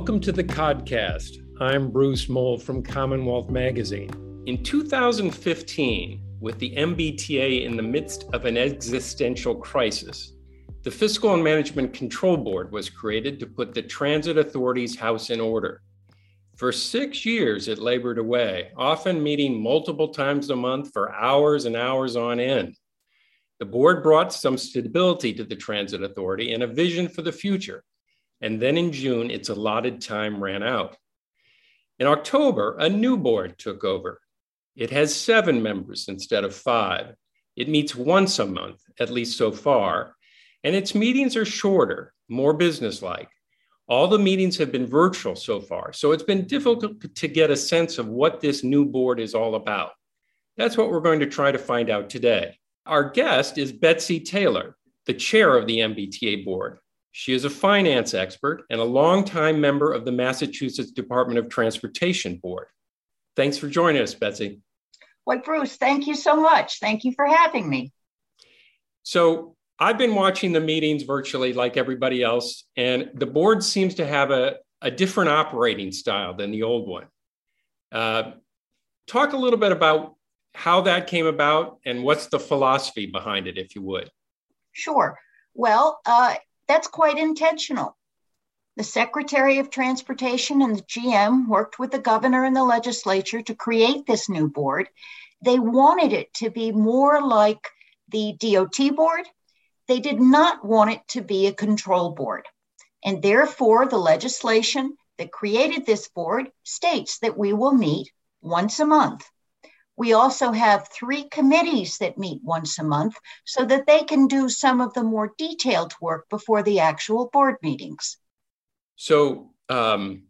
Welcome to the Codcast. I'm Bruce Mohl from Commonwealth Magazine. In 2015, with the MBTA in the midst of an existential crisis, the Fiscal and Management Control Board was created to put the Transit Authority's house in order. For six years, it labored away, often meeting multiple times a month for hours and hours on end. The board brought some stability to the Transit Authority and a vision for the future and then in June, its allotted time ran out. In October, a new board took over. It has seven members instead of five. It meets once a month, at least so far, and its meetings are shorter, more businesslike. All the meetings have been virtual so far, so it's been difficult to get a sense of what this new board is all about. That's what we're going to try to find out today. Our guest is Betsy Taylor, the chair of the MBTA board. She is a finance expert and a longtime member of the Massachusetts Department of Transportation Board. Thanks for joining us, Betsy. Well, Bruce, thank you so much. Thank you for having me. So, I've been watching the meetings virtually like everybody else, and the board seems to have a, a different operating style than the old one. Uh, talk a little bit about how that came about and what's the philosophy behind it, if you would. Sure. Well, uh, that's quite intentional. The Secretary of Transportation and the GM worked with the governor and the legislature to create this new board. They wanted it to be more like the DOT board. They did not want it to be a control board. And therefore, the legislation that created this board states that we will meet once a month. We also have three committees that meet once a month so that they can do some of the more detailed work before the actual board meetings. So um,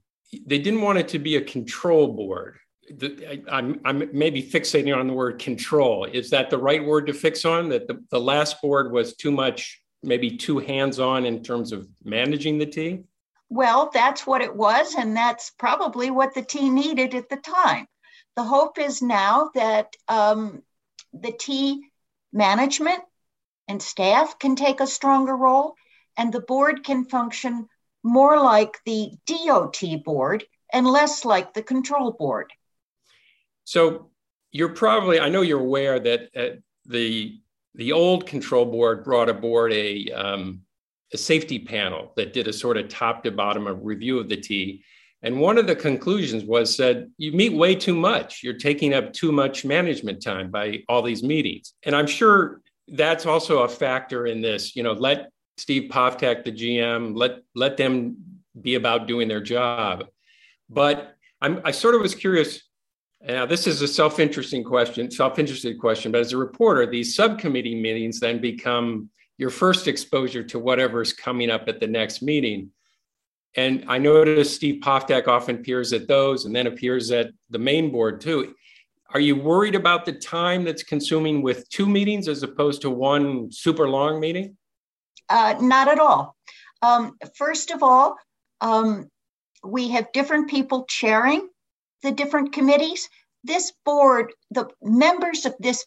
they didn't want it to be a control board. The, I, I'm, I'm maybe fixating on the word control. Is that the right word to fix on? That the, the last board was too much, maybe too hands on in terms of managing the T? Well, that's what it was. And that's probably what the T needed at the time. The hope is now that um, the T management and staff can take a stronger role, and the board can function more like the DOT board and less like the control board. So you're probably, I know you're aware that uh, the the old control board brought aboard a um, a safety panel that did a sort of top to bottom of review of the T and one of the conclusions was said, you meet way too much. You're taking up too much management time by all these meetings. And I'm sure that's also a factor in this. You know, let Steve Poftak, the GM, let let them be about doing their job. But I'm, I sort of was curious. Now, this is a self-interesting question, self-interested question. But as a reporter, these subcommittee meetings then become your first exposure to whatever's coming up at the next meeting. And I noticed Steve Poftak often appears at those and then appears at the main board too. Are you worried about the time that's consuming with two meetings as opposed to one super long meeting? Uh, not at all. Um, first of all, um, we have different people chairing the different committees. This board, the members of this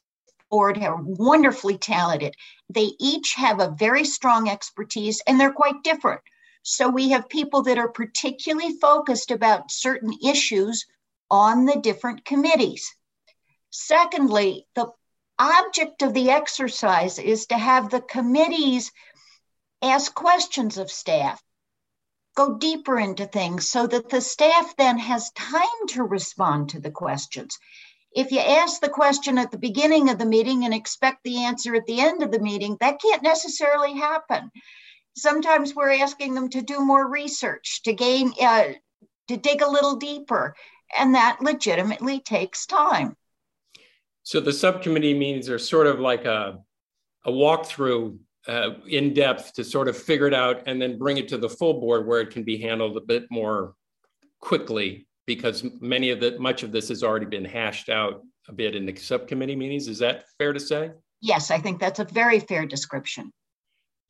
board are wonderfully talented. They each have a very strong expertise and they're quite different. So we have people that are particularly focused about certain issues on the different committees. Secondly, the object of the exercise is to have the committees ask questions of staff, go deeper into things so that the staff then has time to respond to the questions. If you ask the question at the beginning of the meeting and expect the answer at the end of the meeting, that can't necessarily happen sometimes we're asking them to do more research to gain uh, to dig a little deeper and that legitimately takes time. So the subcommittee meetings are sort of like a, a walkthrough uh, in depth to sort of figure it out and then bring it to the full board where it can be handled a bit more quickly because many of the much of this has already been hashed out a bit in the subcommittee meetings. Is that fair to say? Yes i think that's a very fair description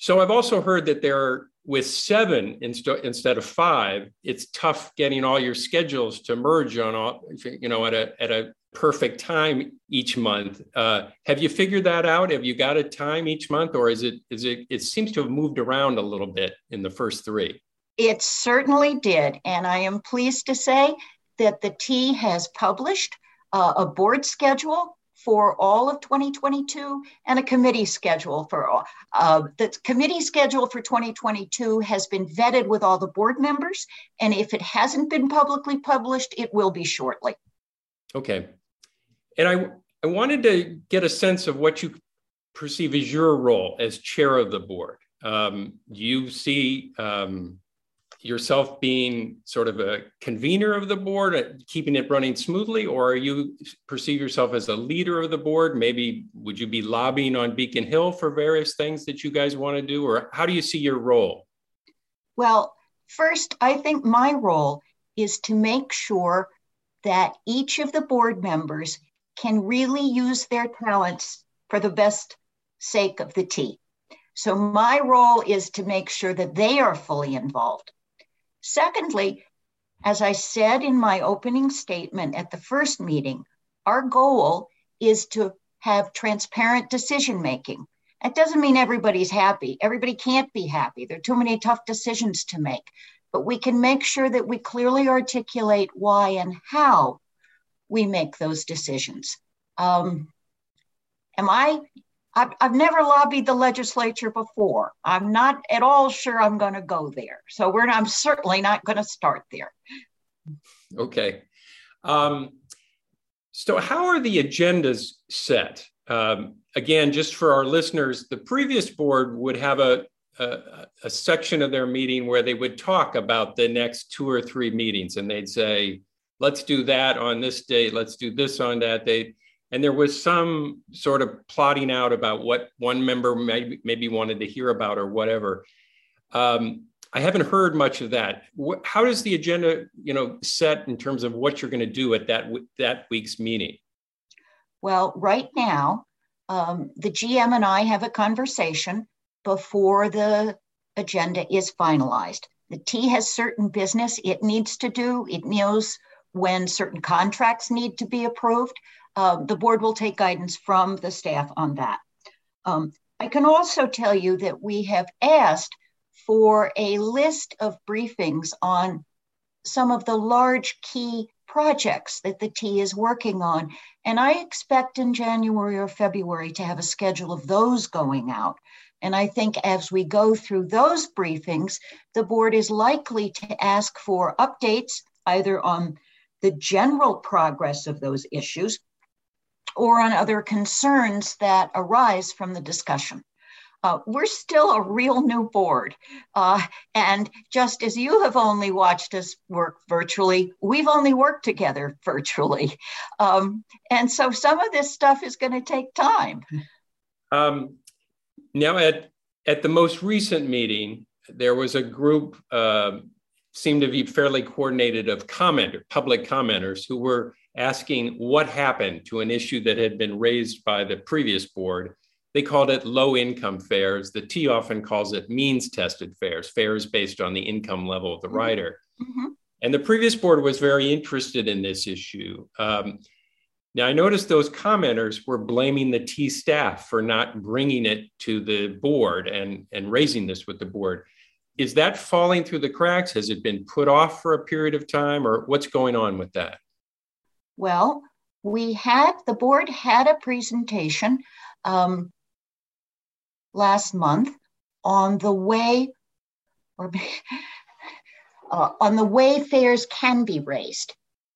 so I've also heard that there are with seven inst- instead of five, it's tough getting all your schedules to merge on all, you know, at a at a perfect time each month. Uh, have you figured that out? Have you got a time each month, or is it is it it seems to have moved around a little bit in the first three? It certainly did. And I am pleased to say that the T has published uh, a board schedule for all of 2022 and a committee schedule for all. Uh, the committee schedule for 2022 has been vetted with all the board members. And if it hasn't been publicly published, it will be shortly. Okay. And I, I wanted to get a sense of what you perceive as your role as chair of the board. Um, you see um, yourself being sort of a convener of the board, uh, keeping it running smoothly, or are you perceive yourself as a leader of the board? Maybe would you be lobbying on Beacon Hill for various things that you guys want to do, or how do you see your role? Well, first, I think my role is to make sure that each of the board members can really use their talents for the best sake of the T. So my role is to make sure that they are fully involved. Secondly, as I said in my opening statement at the first meeting, our goal is to have transparent decision making. That doesn't mean everybody's happy. Everybody can't be happy. There are too many tough decisions to make. But we can make sure that we clearly articulate why and how we make those decisions. Um, am I I've, I've never lobbied the legislature before. I'm not at all sure I'm going to go there. So we're I'm certainly not going to start there. Okay. Um, so how are the agendas set? Um, again, just for our listeners, the previous board would have a, a, a section of their meeting where they would talk about the next two or three meetings, and they'd say, "Let's do that on this date. Let's do this on that date." And there was some sort of plotting out about what one member maybe, maybe wanted to hear about or whatever. Um, I haven't heard much of that. What, how does the agenda, you know, set in terms of what you're going to do at that that week's meeting? Well, right now, um, the GM and I have a conversation before the agenda is finalized. The T has certain business it needs to do. It knows when certain contracts need to be approved uh, the board will take guidance from the staff on that. Um, I can also tell you that we have asked for a list of briefings on some of the large key projects that the T is working on. And I expect in January or February to have a schedule of those going out. And I think as we go through those briefings, the board is likely to ask for updates either on the general progress of those issues or on other concerns that arise from the discussion. Uh, we're still a real new board. Uh, and just as you have only watched us work virtually, we've only worked together virtually. Um, and so some of this stuff is going to take time. Um, now, at, at the most recent meeting, there was a group, uh, seemed to be fairly coordinated, of commenter, public commenters who were asking what happened to an issue that had been raised by the previous board. They called it low income fares. The T often calls it means tested fares, fares based on the income level of the mm-hmm. rider. Mm-hmm. And the previous board was very interested in this issue. Um, now, I noticed those commenters were blaming the T staff for not bringing it to the board and, and raising this with the board. Is that falling through the cracks? Has it been put off for a period of time, or what's going on with that? Well, we had the board had a presentation um, last month on the way or uh, on the way fares can be raised.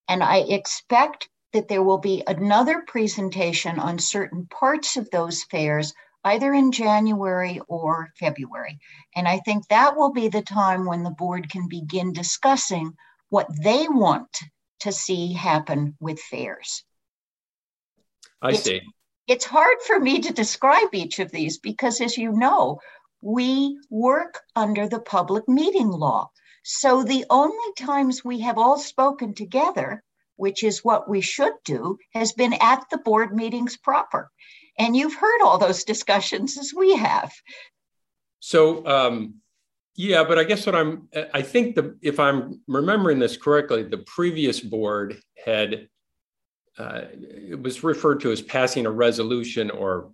And I expect that there will be another presentation on certain parts of those fares either in January or February. And I think that will be the time when the board can begin discussing what they want to see happen with fares. I it's, see. It's hard for me to describe each of these because, as you know, we work under the public meeting law. So the only times we have all spoken together, which is what we should do, has been at the board meetings proper. And you've heard all those discussions as we have. So, um, yeah, but I guess what I'm, I think the, if I'm remembering this correctly, the previous board had, uh, it was referred to as passing a resolution or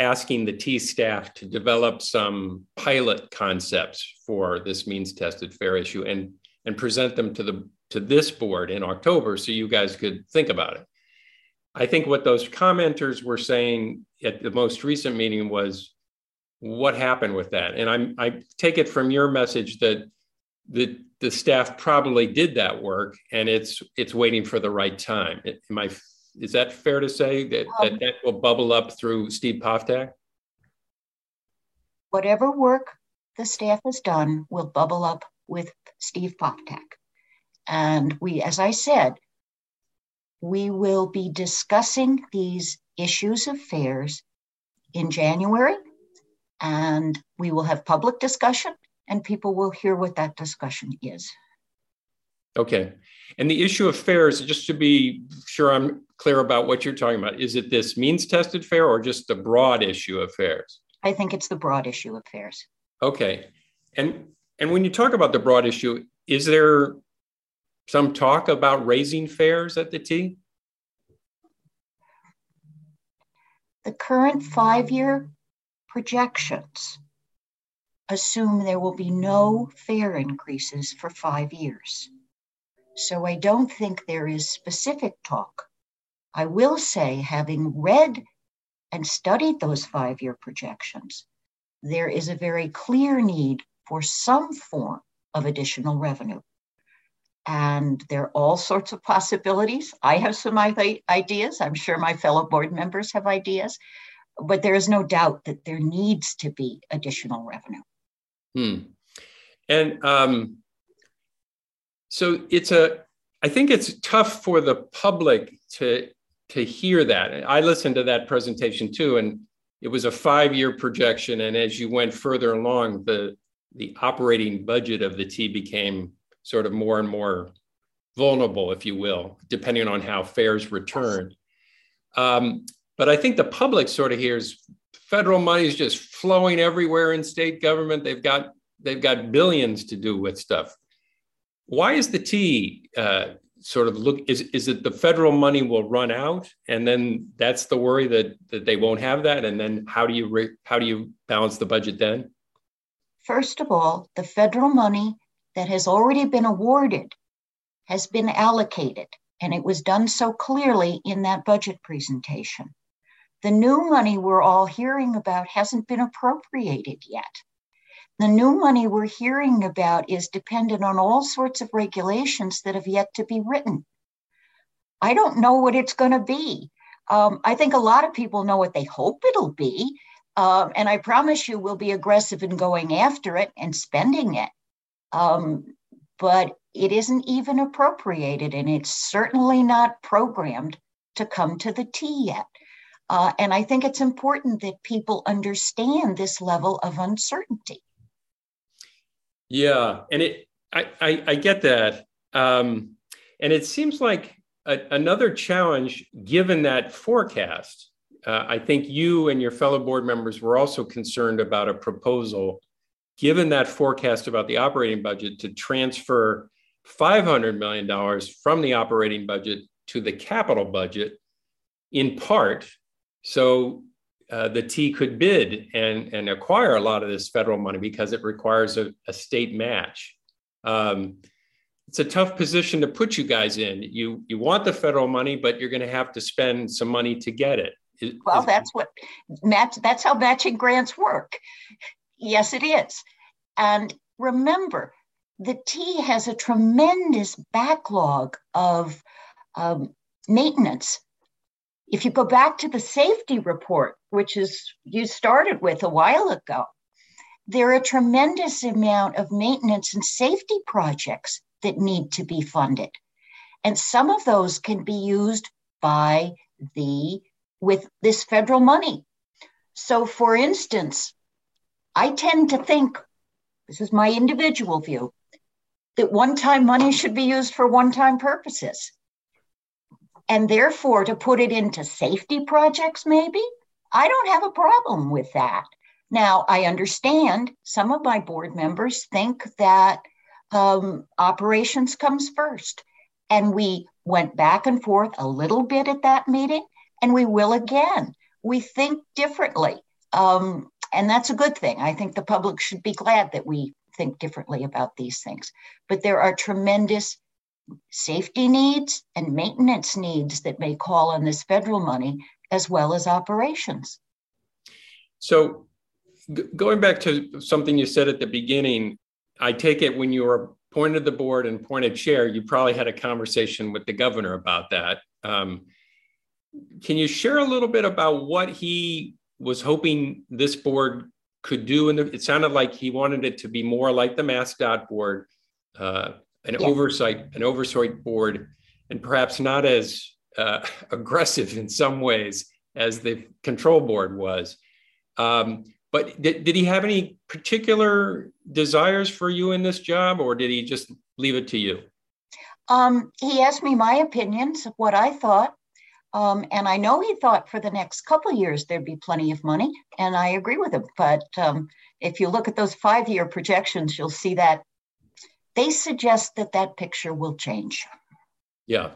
asking the T staff to develop some pilot concepts for this means tested fare issue and and present them to the to this board in October so you guys could think about it. I think what those commenters were saying at the most recent meeting was what happened with that. And I'm I take it from your message that the the staff probably did that work and it's it's waiting for the right time. Am I is that fair to say that um, that, that will bubble up through Steve Poftak? Whatever work the staff has done will bubble up with Steve Poftak. And we, as I said, we will be discussing these issues of fares in January, and we will have public discussion, and people will hear what that discussion is. Okay. And the issue of fares, just to be sure I'm clear about what you're talking about, is it this means tested fare or just the broad issue of fares? I think it's the broad issue of fares. Okay. And and when you talk about the broad issue, is there some talk about raising fares at the T? The current five year projections assume there will be no fare increases for five years. So I don't think there is specific talk. I will say, having read and studied those five year projections, there is a very clear need for some form of additional revenue. And there are all sorts of possibilities. I have some ideas. I'm sure my fellow board members have ideas, but there is no doubt that there needs to be additional revenue. Hmm. And um, so it's a, I think it's tough for the public to to hear that. I listened to that presentation too, and it was a five-year projection. And as you went further along, the the operating budget of the T became sort of more and more vulnerable, if you will, depending on how fares return. Um, but I think the public sort of hears federal money is just flowing everywhere in state government. They've got they've got billions to do with stuff. Why is the T uh, sort of look? Is is it the federal money will run out, and then that's the worry that that they won't have that, and then how do you re, how do you balance the budget then? First of all, the federal money that has already been awarded has been allocated, and it was done so clearly in that budget presentation. The new money we're all hearing about hasn't been appropriated yet. The new money we're hearing about is dependent on all sorts of regulations that have yet to be written. I don't know what it's going to be. Um, I think a lot of people know what they hope it'll be. Um, and I promise you, we'll be aggressive in going after it and spending it. Um, but it isn't even appropriated, and it's certainly not programmed to come to the T yet. Uh, and I think it's important that people understand this level of uncertainty. Yeah, and it I I, I get that, um, and it seems like a, another challenge given that forecast. Uh, I think you and your fellow board members were also concerned about a proposal, given that forecast about the operating budget, to transfer $500 million from the operating budget to the capital budget, in part so uh, the T could bid and, and acquire a lot of this federal money because it requires a, a state match. Um, it's a tough position to put you guys in. You you want the federal money, but you're going to have to spend some money to get it. Is, well, that's what match. That's how matching grants work. Yes, it is. And remember, the T has a tremendous backlog of um, maintenance if you go back to the safety report, which is you started with a while ago, there are a tremendous amount of maintenance and safety projects that need to be funded. And some of those can be used by the with this federal money. So for instance, I tend to think this is my individual view that one-time money should be used for one-time purposes and therefore to put it into safety projects, maybe, I don't have a problem with that. Now, I understand some of my board members think that um, operations comes first. And we went back and forth a little bit at that meeting, and we will again. We think differently. Um, and that's a good thing. I think the public should be glad that we think differently about these things. But there are tremendous safety needs and maintenance needs that may call on this federal money as well as operations. So, g- going back to something you said at the beginning, I take it when you were appointed the board and appointed chair, you probably had a conversation with the governor about that. Um, can you share a little bit about what he was hoping this board could do? And it sounded like he wanted it to be more like the MassDOT board, uh, an yeah. oversight, an oversight board, and perhaps not as uh, aggressive in some ways as the control board was. Um, but did, did he have any particular desires for you in this job, or did he just leave it to you? Um, he asked me my opinions of what I thought. Um, and I know he thought for the next couple years there'd be plenty of money, and I agree with him. But um, if you look at those five year projections, you'll see that they suggest that that picture will change. Yeah.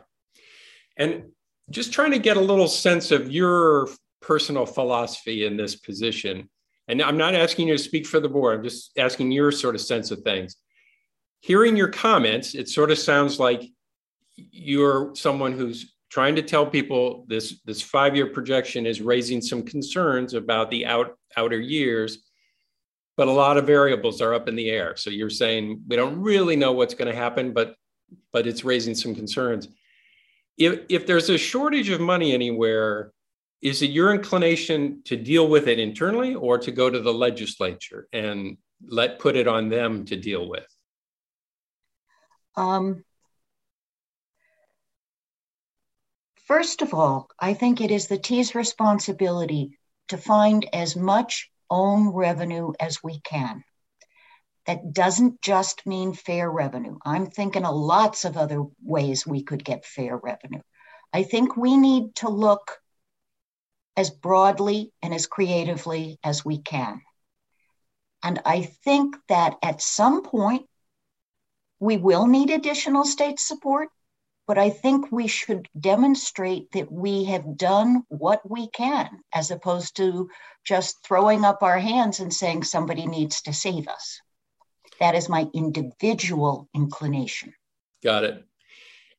And just trying to get a little sense of your personal philosophy in this position. And I'm not asking you to speak for the board, I'm just asking your sort of sense of things. Hearing your comments, it sort of sounds like you're someone who's trying to tell people this this five year projection is raising some concerns about the out outer years but a lot of variables are up in the air. So you're saying we don't really know what's going to happen but but it's raising some concerns. If if there's a shortage of money anywhere is it your inclination to deal with it internally or to go to the legislature and let put it on them to deal with? Um, First of all, I think it is the T's responsibility to find as much own revenue as we can. That doesn't just mean fare revenue. I'm thinking of lots of other ways we could get fare revenue. I think we need to look as broadly and as creatively as we can. And I think that at some point, we will need additional state support but I think we should demonstrate that we have done what we can, as opposed to just throwing up our hands and saying somebody needs to save us. That is my individual inclination. Got it.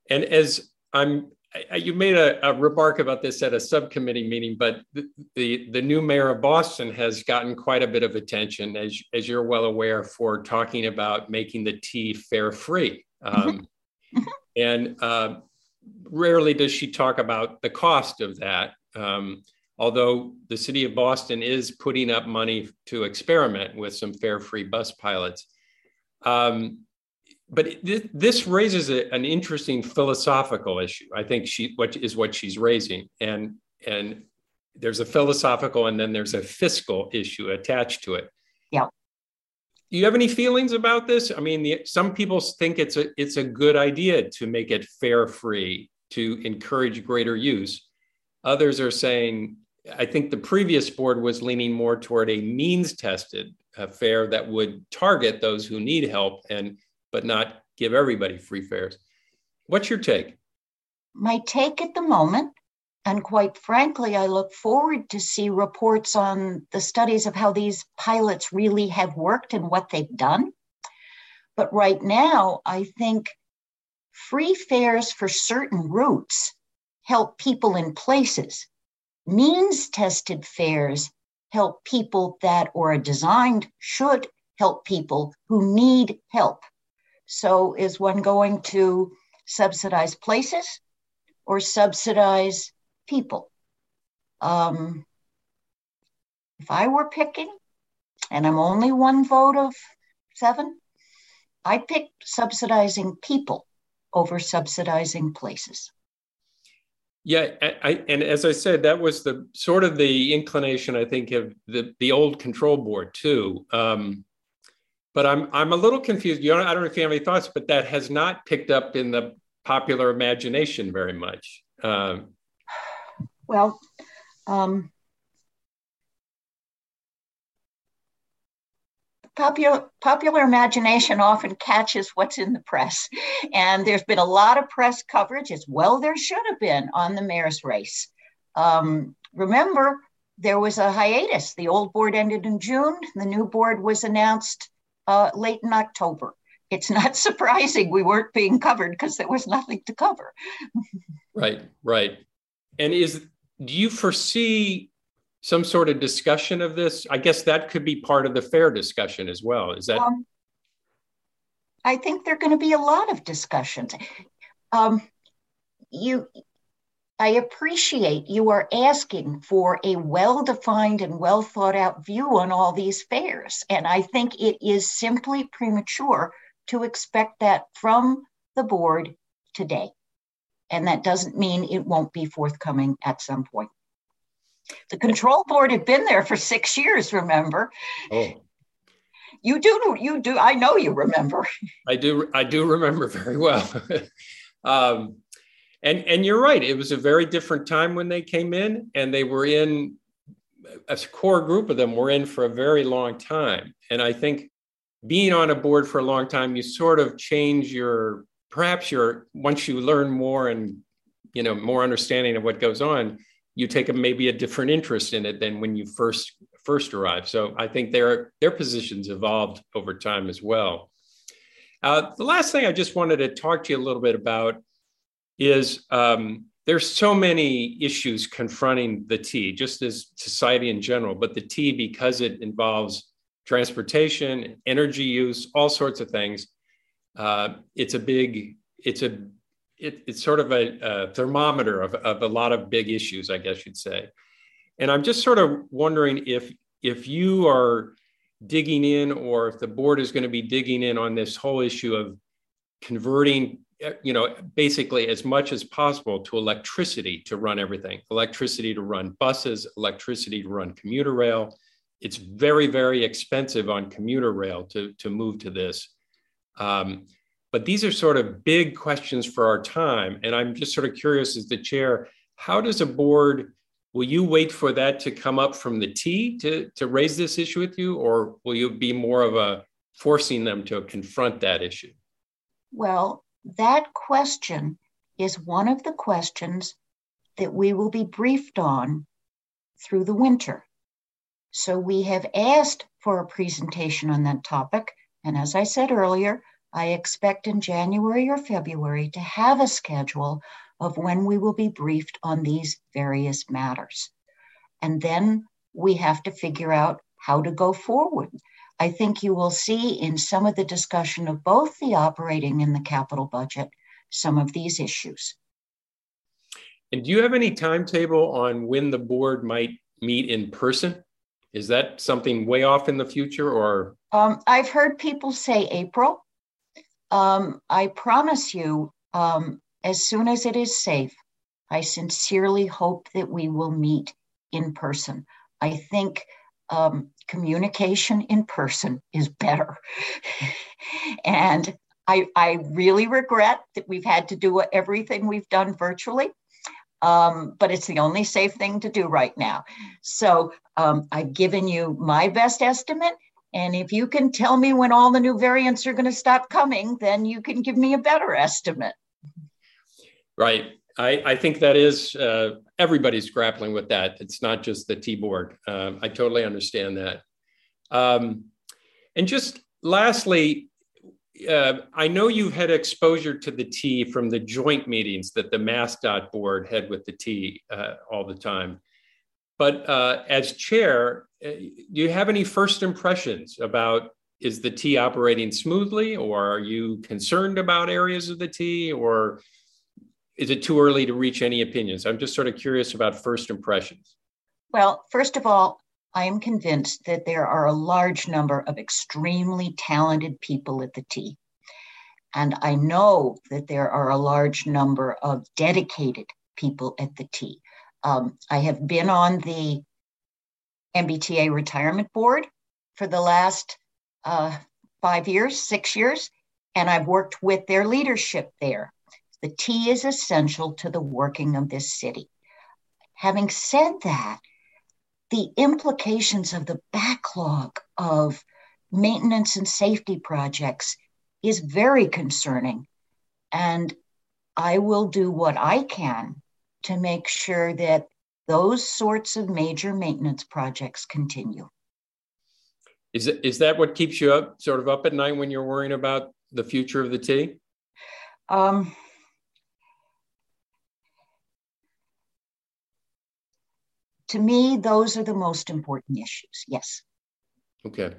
And as I'm, you made a, a remark about this at a subcommittee meeting, but the, the, the new mayor of Boston has gotten quite a bit of attention, as as you're well aware, for talking about making the T fare free. Mm-hmm. Um, mm-hmm. And uh, rarely does she talk about the cost of that. Um, although the city of Boston is putting up money to experiment with some fare free bus pilots. Um, but it, this raises a, an interesting philosophical issue. I think she what is what she's raising, and and there's a philosophical and then there's a fiscal issue attached to it. Yeah do you have any feelings about this? I mean, the, some people think it's a it's a good idea to make it fare free to encourage greater use. Others are saying, I think the previous board was leaning more toward a means tested fare that would target those who need help and but not give everybody free fares. What's your take? My take at the moment and quite frankly, I look forward to see reports on the studies of how these pilots really have worked and what they've done. But right now, I think free fares for certain routes help people in places. Means tested fares help people that or are designed should help people who need help. So is one going to subsidize places or subsidize people. Um, if I were picking, and I'm only one vote of seven, I pick subsidizing people over subsidizing places. Yeah, I, and as I said, that was the sort of the inclination I think of the the old control board too. Um, but I'm I'm a little confused. You don't, I don't know if you have any thoughts, but that has not picked up in the popular imagination very much. Um, well, um, popular popular imagination often catches what's in the press and there's been a lot of press coverage as well there should have been on the mayor's race um, remember there was a hiatus. The old board ended in June. The new board was announced uh, late in October. It's not surprising we weren't being covered because there was nothing to cover. right, right. And is do you foresee some sort of discussion of this? I guess that could be part of the fare discussion as well. Is that? Um, I think there are going to be a lot of discussions. Um, you I appreciate you are asking for a well defined and well thought out view on all these fares. And I think it is simply premature to expect that from the board today. And that doesn't mean it won't be forthcoming at some point. The control board had been there for six years, remember? Oh. You do, you do. I know you remember. I do, I do remember very well. um, and and you're right it was a very different time when they came in and they were in a core group of them were in for a very long time and i think being on a board for a long time you sort of change your perhaps you're once you learn more and you know more understanding of what goes on you take a, maybe a different interest in it than when you first first arrived. So i think their their positions evolved over time as well. Uh, the last thing i just wanted to talk to you a little bit about is um, there's so many issues confronting the T, just as society in general, but the T, because it involves transportation, energy use, all sorts of things, uh, it's a big, it's a, it, it's sort of a, a thermometer of, of a lot of big issues, I guess you'd say. And I'm just sort of wondering if, if you are digging in or if the board is going to be digging in on this whole issue of converting you know, basically as much as possible to electricity to run everything, electricity to run buses, electricity to run commuter rail. It's very, very expensive on commuter rail to, to move to this. Um, but these are sort of big questions for our time. And I'm just sort of curious as the chair, how does a board, will you wait for that to come up from the T to, to raise this issue with you? Or will you be more of a forcing them to confront that issue? Well, that question is one of the questions that we will be briefed on through the winter. So we have asked for a presentation on that topic. And as I said earlier, I expect in January or February to have a schedule of when we will be briefed on these various matters. And then we have to figure out how to go forward. I think you will see in some of the discussion of both the operating and the capital budget some of these issues. And do you have any timetable on when the board might meet in person? Is that something way off in the future or? Um, I've heard people say April. Um, I promise you, um, as soon as it is safe, I sincerely hope that we will meet in person. I think um, communication in person is better. and I, I really regret that we've had to do everything we've done virtually. Um, but it's the only safe thing to do right now. So um, I've given you my best estimate. And if you can tell me when all the new variants are going to stop coming, then you can give me a better estimate. Right. I, I think that is uh, everybody's grappling with that. It's not just the T board. Um, I totally understand that. Um, and just lastly, uh, I know you've had exposure to the T from the joint meetings that the MassDOT board had with the T uh, all the time. But uh, as chair, uh, do you have any first impressions about is the T operating smoothly, or are you concerned about areas of the T, or is it too early to reach any opinions? I'm just sort of curious about first impressions. Well, first of all, I am convinced that there are a large number of extremely talented people at the T. And I know that there are a large number of dedicated people at the T. Um, I have been on the MBTA retirement board for the last uh, five years, six years, and I've worked with their leadership there. The T is essential to the working of this city. Having said that, the implications of the backlog of maintenance and safety projects is very concerning. And I will do what I can to make sure that those sorts of major maintenance projects continue. Is, is that what keeps you up, sort of up at night when you're worrying about the future of the T? Um, to me, those are the most important issues. Yes. Okay.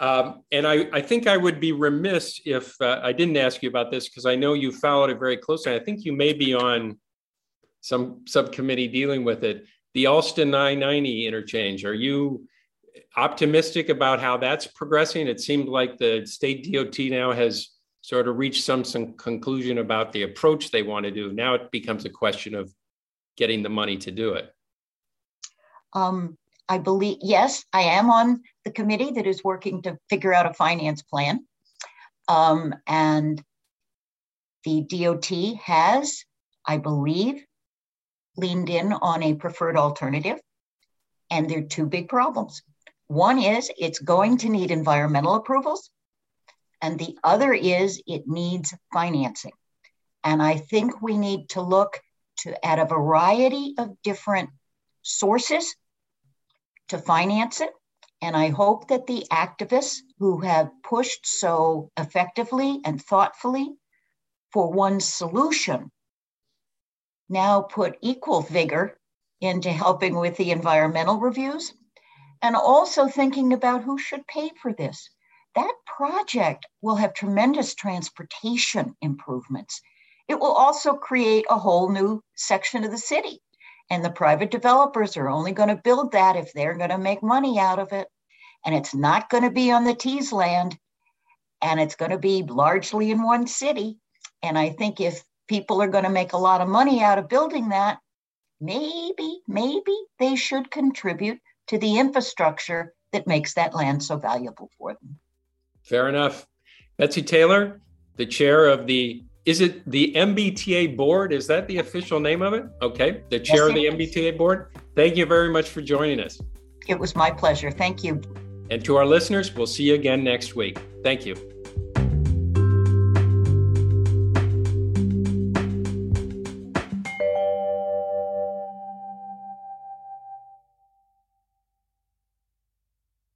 Um, and I, I, think I would be remiss if uh, I didn't ask you about this because I know you followed it very closely. I think you may be on some subcommittee dealing with it. The Allston 990 interchange. Are you optimistic about how that's progressing? It seemed like the state DOT now has sort of reached some, some conclusion about the approach they want to do. Now it becomes a question of getting the money to do it. Um, I believe, yes, I am on the committee that is working to figure out a finance plan. Um, and the DOT has, I believe, leaned in on a preferred alternative. And there are two big problems. One is it's going to need environmental approvals, and the other is it needs financing. And I think we need to look to at a variety of different sources to finance it. And I hope that the activists who have pushed so effectively and thoughtfully for one solution now put equal vigor into helping with the environmental reviews and also thinking about who should pay for this. That project will have tremendous transportation improvements. It will also create a whole new section of the city and the private developers are only going to build that if they're going to make money out of it. And it's not going to be on the T's land. And it's going to be largely in one city. And I think if people are going to make a lot of money out of building that, maybe, maybe they should contribute to the infrastructure that makes that land so valuable for them. Fair enough. Betsy Taylor, the chair of the is it the MBTA board? Is that the official name of it? Okay. The chair yes, of the MBTA board. Thank you very much for joining us. It was my pleasure. Thank you. And to our listeners, we'll see you again next week. Thank you.